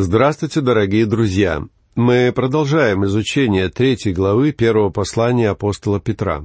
Здравствуйте, дорогие друзья! Мы продолжаем изучение третьей главы первого послания апостола Петра.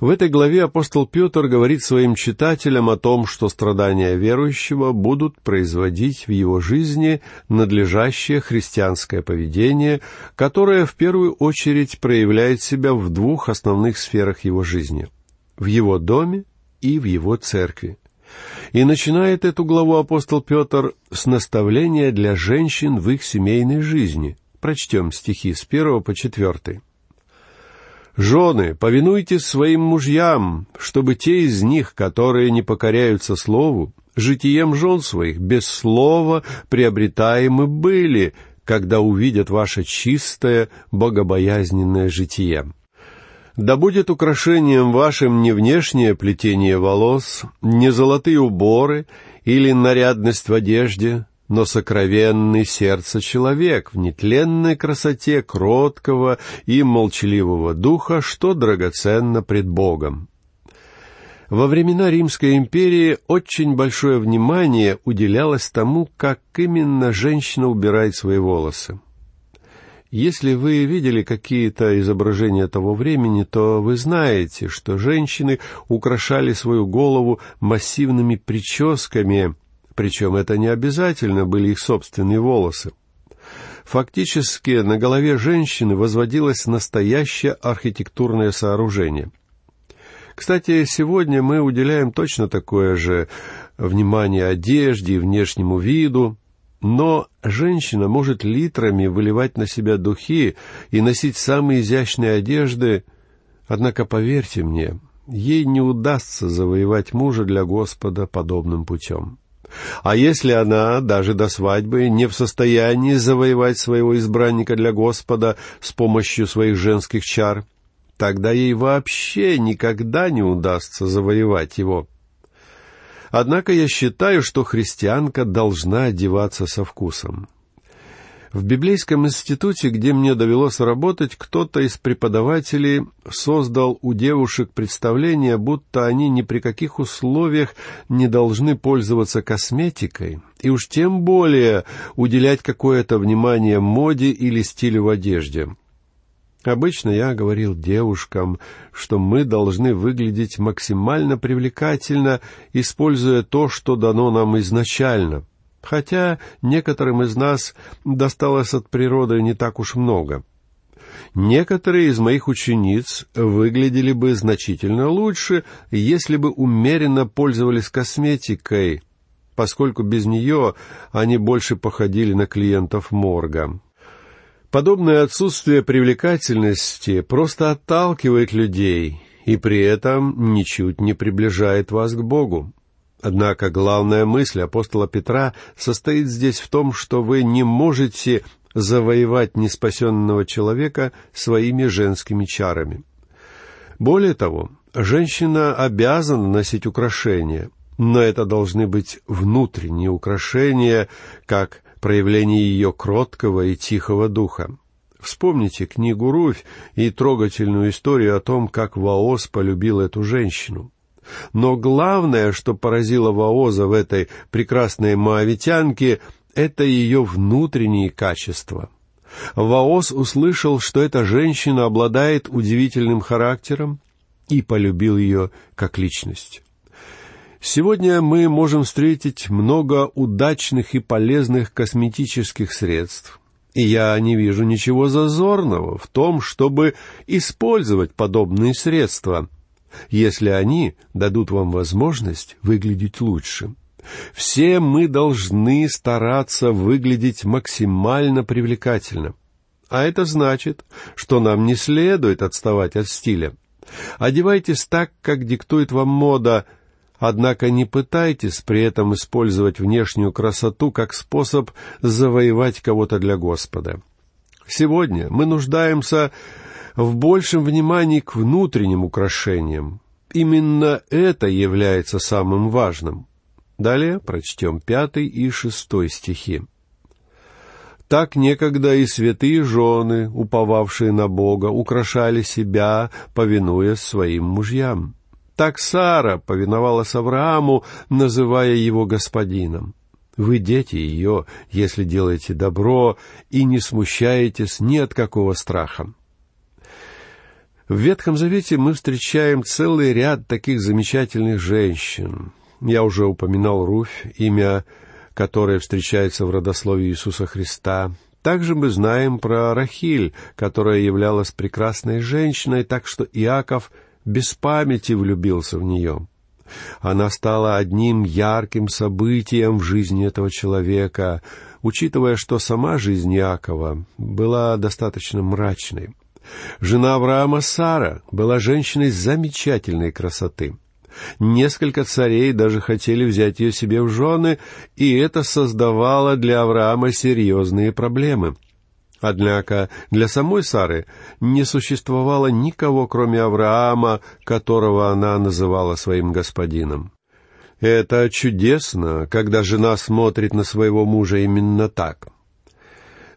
В этой главе апостол Петр говорит своим читателям о том, что страдания верующего будут производить в его жизни надлежащее христианское поведение, которое в первую очередь проявляет себя в двух основных сферах его жизни – в его доме и в его церкви. И начинает эту главу апостол Петр с наставления для женщин в их семейной жизни. Прочтем стихи с первого по четвертый. «Жены, повинуйтесь своим мужьям, чтобы те из них, которые не покоряются слову, житием жен своих без слова приобретаемы были, когда увидят ваше чистое, богобоязненное житие. Да будет украшением вашим не внешнее плетение волос, не золотые уборы или нарядность в одежде, но сокровенный сердце человек в нетленной красоте кроткого и молчаливого духа, что драгоценно пред Богом. Во времена Римской империи очень большое внимание уделялось тому, как именно женщина убирает свои волосы. Если вы видели какие-то изображения того времени, то вы знаете, что женщины украшали свою голову массивными прическами, причем это не обязательно были их собственные волосы. Фактически на голове женщины возводилось настоящее архитектурное сооружение. Кстати, сегодня мы уделяем точно такое же внимание одежде и внешнему виду, но женщина может литрами выливать на себя духи и носить самые изящные одежды, однако, поверьте мне, ей не удастся завоевать мужа для Господа подобным путем. А если она даже до свадьбы не в состоянии завоевать своего избранника для Господа с помощью своих женских чар, тогда ей вообще никогда не удастся завоевать его. Однако я считаю, что христианка должна одеваться со вкусом. В библейском институте, где мне довелось работать, кто-то из преподавателей создал у девушек представление, будто они ни при каких условиях не должны пользоваться косметикой, и уж тем более уделять какое-то внимание моде или стилю в одежде. Обычно я говорил девушкам, что мы должны выглядеть максимально привлекательно, используя то, что дано нам изначально, хотя некоторым из нас досталось от природы не так уж много. Некоторые из моих учениц выглядели бы значительно лучше, если бы умеренно пользовались косметикой, поскольку без нее они больше походили на клиентов морга. Подобное отсутствие привлекательности просто отталкивает людей и при этом ничуть не приближает вас к Богу. Однако главная мысль апостола Петра состоит здесь в том, что вы не можете завоевать неспасенного человека своими женскими чарами. Более того, женщина обязана носить украшения, но это должны быть внутренние украшения, как проявление ее кроткого и тихого духа. Вспомните книгу «Руфь» и трогательную историю о том, как Ваос полюбил эту женщину. Но главное, что поразило Ваоза в этой прекрасной моавитянке, это ее внутренние качества. Ваос услышал, что эта женщина обладает удивительным характером и полюбил ее как личность. Сегодня мы можем встретить много удачных и полезных косметических средств, и я не вижу ничего зазорного в том, чтобы использовать подобные средства, если они дадут вам возможность выглядеть лучше. Все мы должны стараться выглядеть максимально привлекательно. А это значит, что нам не следует отставать от стиля. Одевайтесь так, как диктует вам мода – Однако не пытайтесь при этом использовать внешнюю красоту как способ завоевать кого-то для Господа. Сегодня мы нуждаемся в большем внимании к внутренним украшениям. Именно это является самым важным. Далее прочтем пятый и шестой стихи. Так некогда и святые жены, уповавшие на Бога, украшали себя, повинуясь своим мужьям. Так Сара повиновалась Аврааму, называя его господином. Вы дети ее, если делаете добро и не смущаетесь ни от какого страха. В Ветхом Завете мы встречаем целый ряд таких замечательных женщин. Я уже упоминал Руфь, имя которое встречается в родословии Иисуса Христа. Также мы знаем про Рахиль, которая являлась прекрасной женщиной, так что Иаков без памяти влюбился в нее. Она стала одним ярким событием в жизни этого человека, учитывая, что сама жизнь Иакова была достаточно мрачной. Жена Авраама Сара была женщиной замечательной красоты. Несколько царей даже хотели взять ее себе в жены, и это создавало для Авраама серьезные проблемы. Однако для самой Сары не существовало никого, кроме Авраама, которого она называла своим господином. Это чудесно, когда жена смотрит на своего мужа именно так.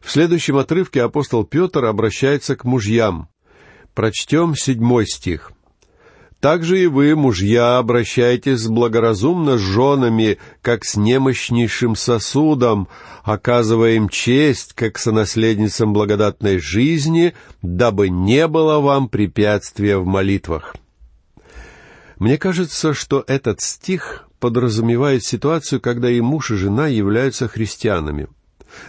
В следующем отрывке апостол Петр обращается к мужьям. Прочтем седьмой стих. «Также и вы, мужья, обращайтесь благоразумно с женами, как с немощнейшим сосудом, оказывая им честь, как сонаследницам благодатной жизни, дабы не было вам препятствия в молитвах». Мне кажется, что этот стих подразумевает ситуацию, когда и муж, и жена являются христианами —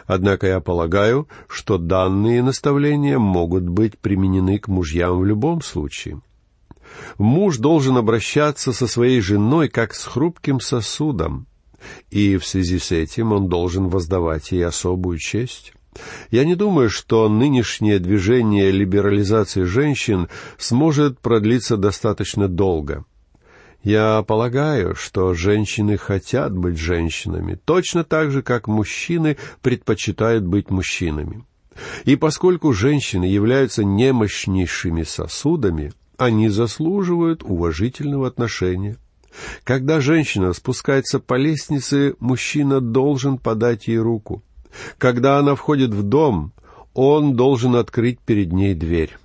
Однако я полагаю, что данные наставления могут быть применены к мужьям в любом случае. Муж должен обращаться со своей женой как с хрупким сосудом, и в связи с этим он должен воздавать ей особую честь. Я не думаю, что нынешнее движение либерализации женщин сможет продлиться достаточно долго — я полагаю, что женщины хотят быть женщинами, точно так же, как мужчины предпочитают быть мужчинами. И поскольку женщины являются немощнейшими сосудами, они заслуживают уважительного отношения. Когда женщина спускается по лестнице, мужчина должен подать ей руку. Когда она входит в дом, он должен открыть перед ней дверь.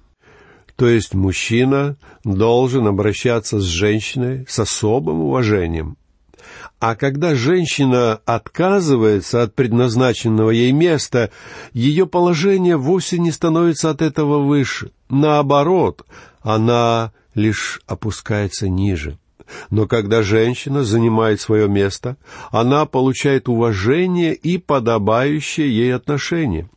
То есть мужчина должен обращаться с женщиной с особым уважением. А когда женщина отказывается от предназначенного ей места, ее положение вовсе не становится от этого выше. Наоборот, она лишь опускается ниже. Но когда женщина занимает свое место, она получает уважение и подобающее ей отношение.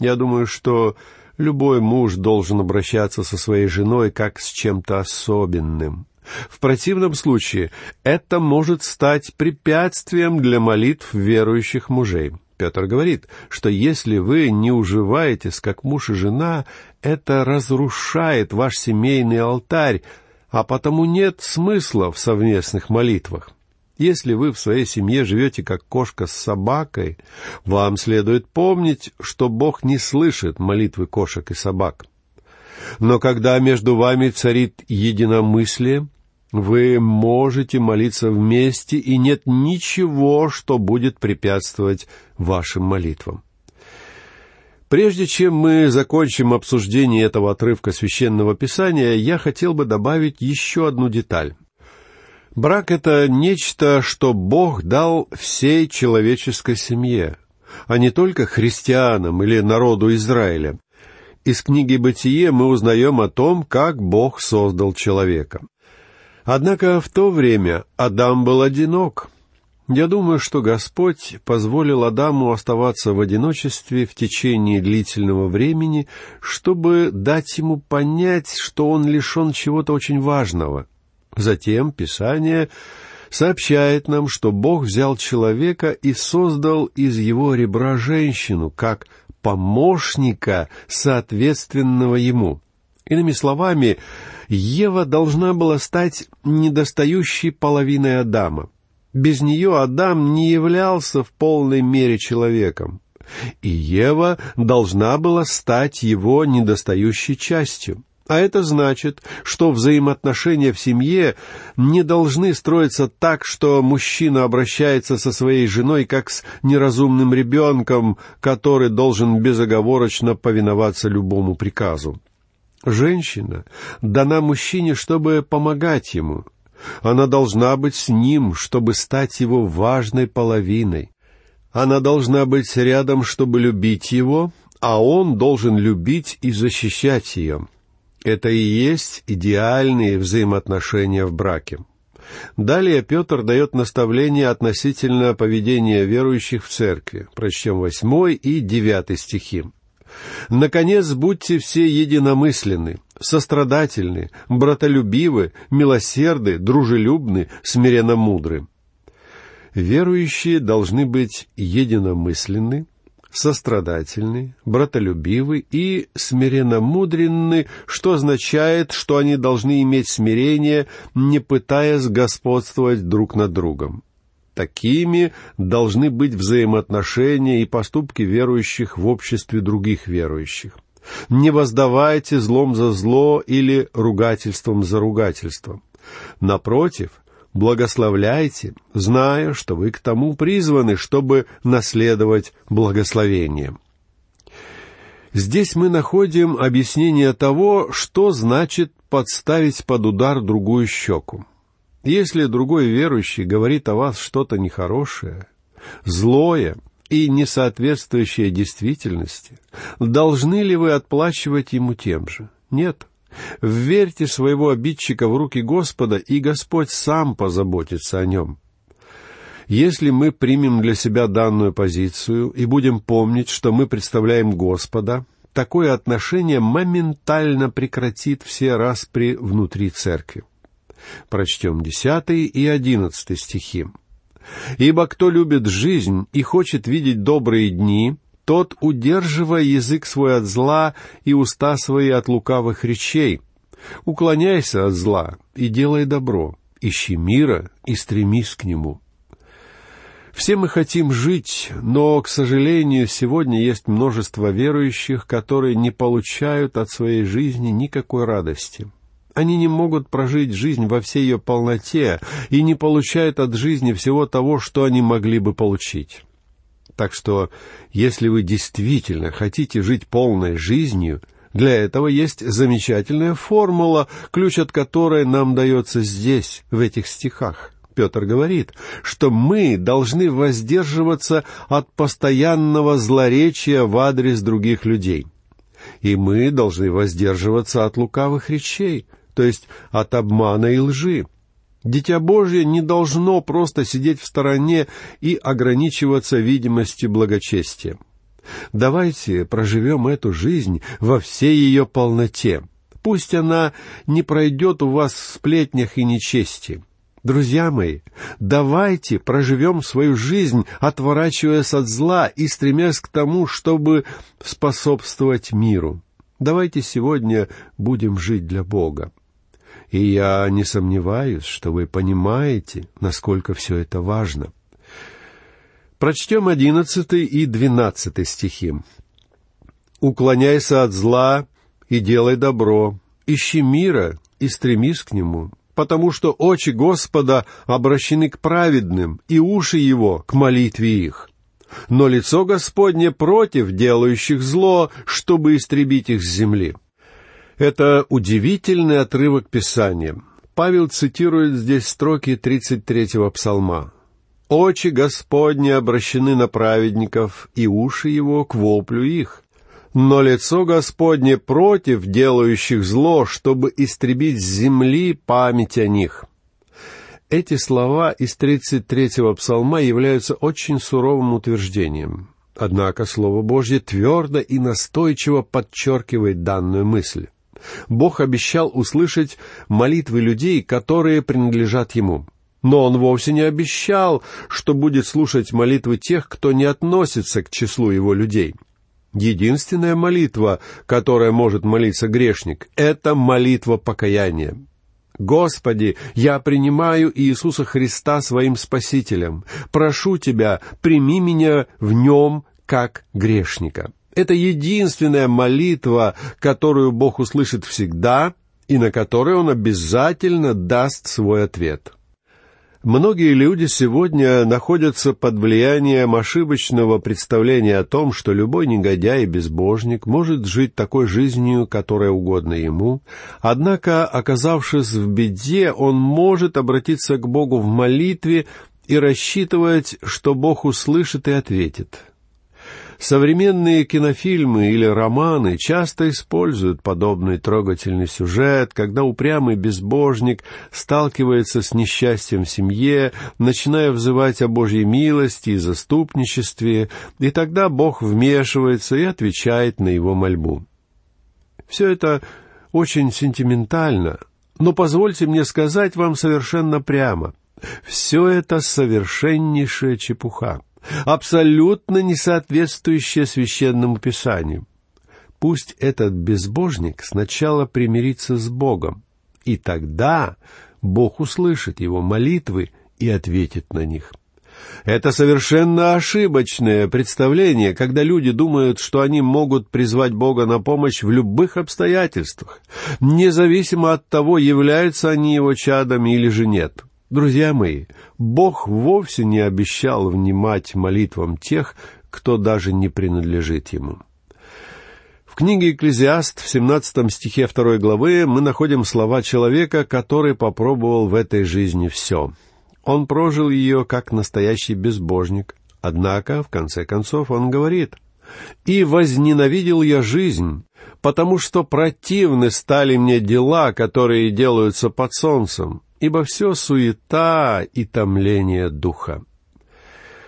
Я думаю, что Любой муж должен обращаться со своей женой как с чем-то особенным. В противном случае это может стать препятствием для молитв верующих мужей. Петр говорит, что если вы не уживаетесь как муж и жена, это разрушает ваш семейный алтарь, а потому нет смысла в совместных молитвах. Если вы в своей семье живете как кошка с собакой, вам следует помнить, что Бог не слышит молитвы кошек и собак. Но когда между вами царит единомыслие, вы можете молиться вместе, и нет ничего, что будет препятствовать вашим молитвам. Прежде чем мы закончим обсуждение этого отрывка священного писания, я хотел бы добавить еще одну деталь. Брак — это нечто, что Бог дал всей человеческой семье, а не только христианам или народу Израиля. Из книги «Бытие» мы узнаем о том, как Бог создал человека. Однако в то время Адам был одинок. Я думаю, что Господь позволил Адаму оставаться в одиночестве в течение длительного времени, чтобы дать ему понять, что он лишен чего-то очень важного — Затем Писание сообщает нам, что Бог взял человека и создал из его ребра женщину, как помощника, соответственного ему. Иными словами, Ева должна была стать недостающей половиной Адама. Без нее Адам не являлся в полной мере человеком. И Ева должна была стать его недостающей частью. А это значит, что взаимоотношения в семье не должны строиться так, что мужчина обращается со своей женой как с неразумным ребенком, который должен безоговорочно повиноваться любому приказу. Женщина дана мужчине, чтобы помогать ему. Она должна быть с ним, чтобы стать его важной половиной. Она должна быть рядом, чтобы любить его, а он должен любить и защищать ее. Это и есть идеальные взаимоотношения в браке. Далее Петр дает наставление относительно поведения верующих в церкви. Прочтем восьмой и девятый стихи. «Наконец, будьте все единомысленны, сострадательны, братолюбивы, милосерды, дружелюбны, смиренно мудры». Верующие должны быть единомысленны, сострадательны, братолюбивы и смиренномудренны, что означает, что они должны иметь смирение, не пытаясь господствовать друг над другом. Такими должны быть взаимоотношения и поступки верующих в обществе других верующих. Не воздавайте злом за зло или ругательством за ругательством. Напротив, благословляйте, зная, что вы к тому призваны, чтобы наследовать благословение. Здесь мы находим объяснение того, что значит подставить под удар другую щеку. Если другой верующий говорит о вас что-то нехорошее, злое и несоответствующее действительности, должны ли вы отплачивать ему тем же? Нет. Вверьте своего обидчика в руки Господа, и Господь сам позаботится о нем. Если мы примем для себя данную позицию и будем помнить, что мы представляем Господа, такое отношение моментально прекратит все распри внутри церкви. Прочтем десятый и одиннадцатый стихи. «Ибо кто любит жизнь и хочет видеть добрые дни, тот, удерживая язык свой от зла и уста свои от лукавых речей, уклоняйся от зла и делай добро, ищи мира и стремись к нему. Все мы хотим жить, но, к сожалению, сегодня есть множество верующих, которые не получают от своей жизни никакой радости. Они не могут прожить жизнь во всей ее полноте и не получают от жизни всего того, что они могли бы получить. Так что, если вы действительно хотите жить полной жизнью, для этого есть замечательная формула, ключ от которой нам дается здесь, в этих стихах. Петр говорит, что мы должны воздерживаться от постоянного злоречия в адрес других людей. И мы должны воздерживаться от лукавых речей, то есть от обмана и лжи. Дитя Божье не должно просто сидеть в стороне и ограничиваться видимостью благочестия. Давайте проживем эту жизнь во всей ее полноте. Пусть она не пройдет у вас в сплетнях и нечести. Друзья мои, давайте проживем свою жизнь, отворачиваясь от зла и стремясь к тому, чтобы способствовать миру. Давайте сегодня будем жить для Бога. И я не сомневаюсь, что вы понимаете, насколько все это важно. Прочтем одиннадцатый и двенадцатый стихи. «Уклоняйся от зла и делай добро, ищи мира и стремись к нему, потому что очи Господа обращены к праведным, и уши Его к молитве их. Но лицо Господне против делающих зло, чтобы истребить их с земли. Это удивительный отрывок Писания. Павел цитирует здесь строки 33-го псалма. «Очи Господни обращены на праведников, и уши его к воплю их. Но лицо Господне против делающих зло, чтобы истребить с земли память о них». Эти слова из 33-го псалма являются очень суровым утверждением. Однако Слово Божье твердо и настойчиво подчеркивает данную мысль. Бог обещал услышать молитвы людей, которые принадлежат Ему. Но Он вовсе не обещал, что будет слушать молитвы тех, кто не относится к числу Его людей. Единственная молитва, которая может молиться грешник, это молитва покаяния. Господи, я принимаю Иисуса Христа своим Спасителем. Прошу Тебя, прими меня в Нем как грешника. Это единственная молитва, которую Бог услышит всегда и на которую Он обязательно даст свой ответ. Многие люди сегодня находятся под влиянием ошибочного представления о том, что любой негодяй и безбожник может жить такой жизнью, которая угодна ему, однако, оказавшись в беде, он может обратиться к Богу в молитве и рассчитывать, что Бог услышит и ответит. Современные кинофильмы или романы часто используют подобный трогательный сюжет, когда упрямый безбожник сталкивается с несчастьем в семье, начиная взывать о Божьей милости и заступничестве, и тогда Бог вмешивается и отвечает на его мольбу. Все это очень сентиментально, но позвольте мне сказать вам совершенно прямо. Все это совершеннейшая чепуха абсолютно не соответствующее священному писанию. Пусть этот безбожник сначала примирится с Богом, и тогда Бог услышит его молитвы и ответит на них. Это совершенно ошибочное представление, когда люди думают, что они могут призвать Бога на помощь в любых обстоятельствах, независимо от того, являются они его чадами или же нет. Друзья мои, Бог вовсе не обещал внимать молитвам тех, кто даже не принадлежит Ему. В книге «Экклезиаст» в 17 стихе 2 главы мы находим слова человека, который попробовал в этой жизни все. Он прожил ее как настоящий безбожник, однако, в конце концов, он говорит, «И возненавидел я жизнь, потому что противны стали мне дела, которые делаются под солнцем, ибо все суета и томление духа.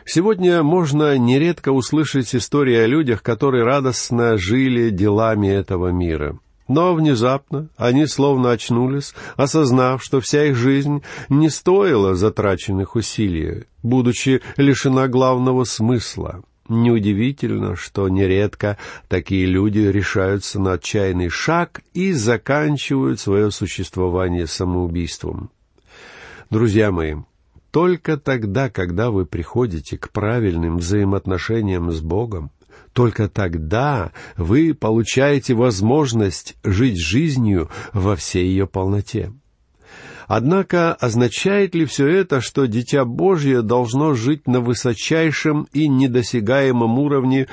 Сегодня можно нередко услышать истории о людях, которые радостно жили делами этого мира. Но внезапно они словно очнулись, осознав, что вся их жизнь не стоила затраченных усилий, будучи лишена главного смысла. Неудивительно, что нередко такие люди решаются на отчаянный шаг и заканчивают свое существование самоубийством. Друзья мои, только тогда, когда вы приходите к правильным взаимоотношениям с Богом, только тогда вы получаете возможность жить жизнью во всей ее полноте. Однако означает ли все это, что Дитя Божье должно жить на высочайшем и недосягаемом уровне,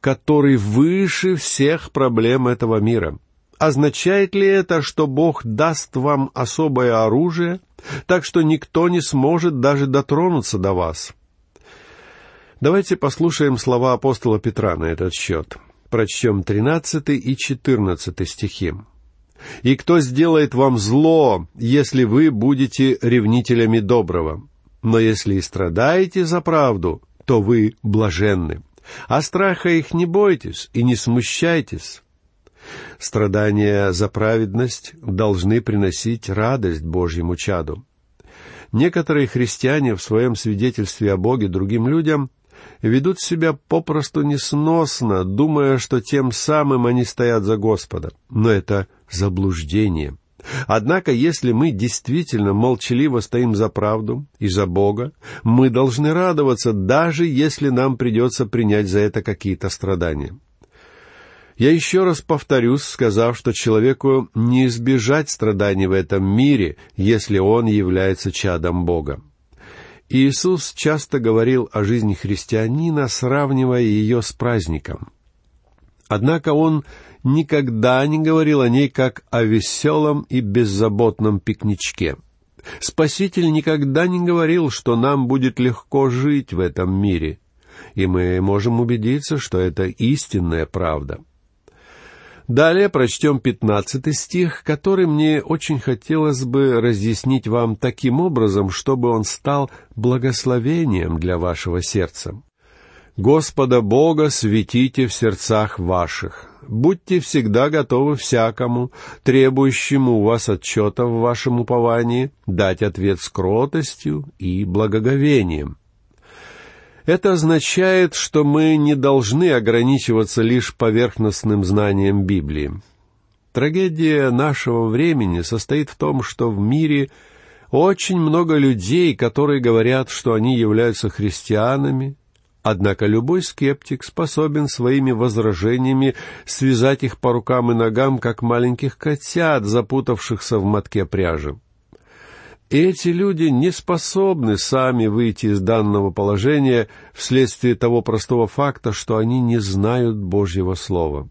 который выше всех проблем этого мира? Означает ли это, что Бог даст вам особое оружие, так что никто не сможет даже дотронуться до вас? Давайте послушаем слова апостола Петра на этот счет. Прочтем 13 и 14 стихи. «И кто сделает вам зло, если вы будете ревнителями доброго? Но если и страдаете за правду, то вы блаженны. А страха их не бойтесь и не смущайтесь, Страдания за праведность должны приносить радость Божьему чаду. Некоторые христиане в своем свидетельстве о Боге другим людям ведут себя попросту несносно, думая, что тем самым они стоят за Господа. Но это заблуждение. Однако, если мы действительно молчаливо стоим за правду и за Бога, мы должны радоваться, даже если нам придется принять за это какие-то страдания. Я еще раз повторюсь, сказав, что человеку не избежать страданий в этом мире, если он является чадом Бога. Иисус часто говорил о жизни христианина, сравнивая ее с праздником. Однако он никогда не говорил о ней как о веселом и беззаботном пикничке. Спаситель никогда не говорил, что нам будет легко жить в этом мире, и мы можем убедиться, что это истинная правда — Далее прочтем пятнадцатый стих, который мне очень хотелось бы разъяснить вам таким образом, чтобы он стал благословением для вашего сердца. «Господа Бога светите в сердцах ваших, будьте всегда готовы всякому, требующему у вас отчета в вашем уповании, дать ответ с кротостью и благоговением» Это означает, что мы не должны ограничиваться лишь поверхностным знанием Библии. Трагедия нашего времени состоит в том, что в мире очень много людей, которые говорят, что они являются христианами, однако любой скептик способен своими возражениями связать их по рукам и ногам, как маленьких котят, запутавшихся в мотке пряжи. Эти люди не способны сами выйти из данного положения вследствие того простого факта, что они не знают Божьего Слова.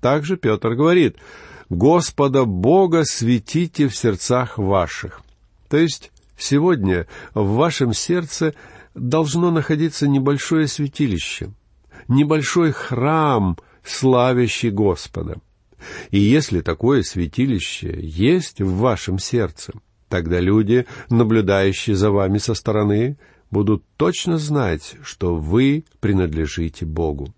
Также Петр говорит, «Господа Бога светите в сердцах ваших». То есть сегодня в вашем сердце должно находиться небольшое святилище, небольшой храм, славящий Господа. И если такое святилище есть в вашем сердце, тогда люди, наблюдающие за вами со стороны, будут точно знать, что вы принадлежите Богу.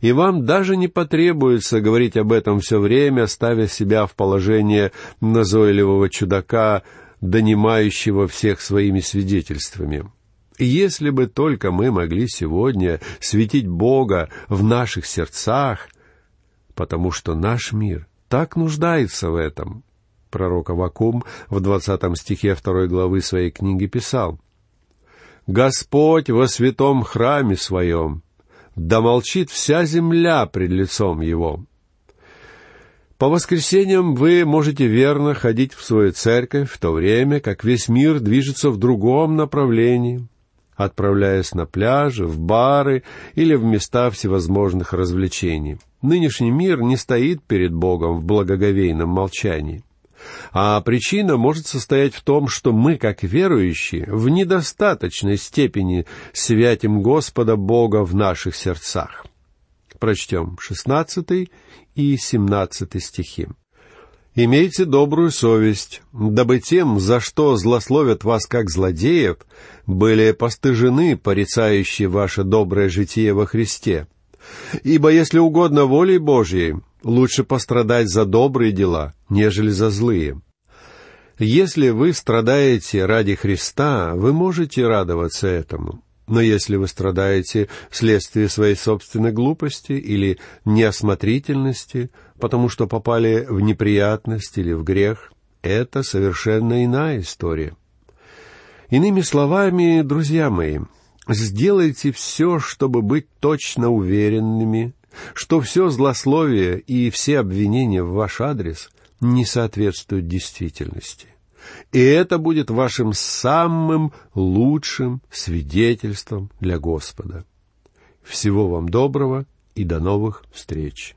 И вам даже не потребуется говорить об этом все время, ставя себя в положение назойливого чудака, донимающего всех своими свидетельствами. Если бы только мы могли сегодня светить Бога в наших сердцах, потому что наш мир так нуждается в этом. Пророк Авакум в двадцатом стихе второй главы своей книги писал, «Господь во святом храме своем, да молчит вся земля пред лицом Его». По воскресеньям вы можете верно ходить в свою церковь, в то время как весь мир движется в другом направлении, отправляясь на пляжи, в бары или в места всевозможных развлечений. Нынешний мир не стоит перед Богом в благоговейном молчании. А причина может состоять в том, что мы, как верующие, в недостаточной степени святим Господа Бога в наших сердцах. Прочтем шестнадцатый и семнадцатый стихи. «Имейте добрую совесть, дабы тем, за что злословят вас как злодеев, были постыжены порицающие ваше доброе житие во Христе. Ибо если угодно волей Божьей, лучше пострадать за добрые дела, нежели за злые. Если вы страдаете ради Христа, вы можете радоваться этому. Но если вы страдаете вследствие своей собственной глупости или неосмотрительности, потому что попали в неприятность или в грех, это совершенно иная история. Иными словами, друзья мои, сделайте все, чтобы быть точно уверенными, что все злословие и все обвинения в ваш адрес не соответствуют действительности. И это будет вашим самым лучшим свидетельством для Господа. Всего вам доброго и до новых встреч!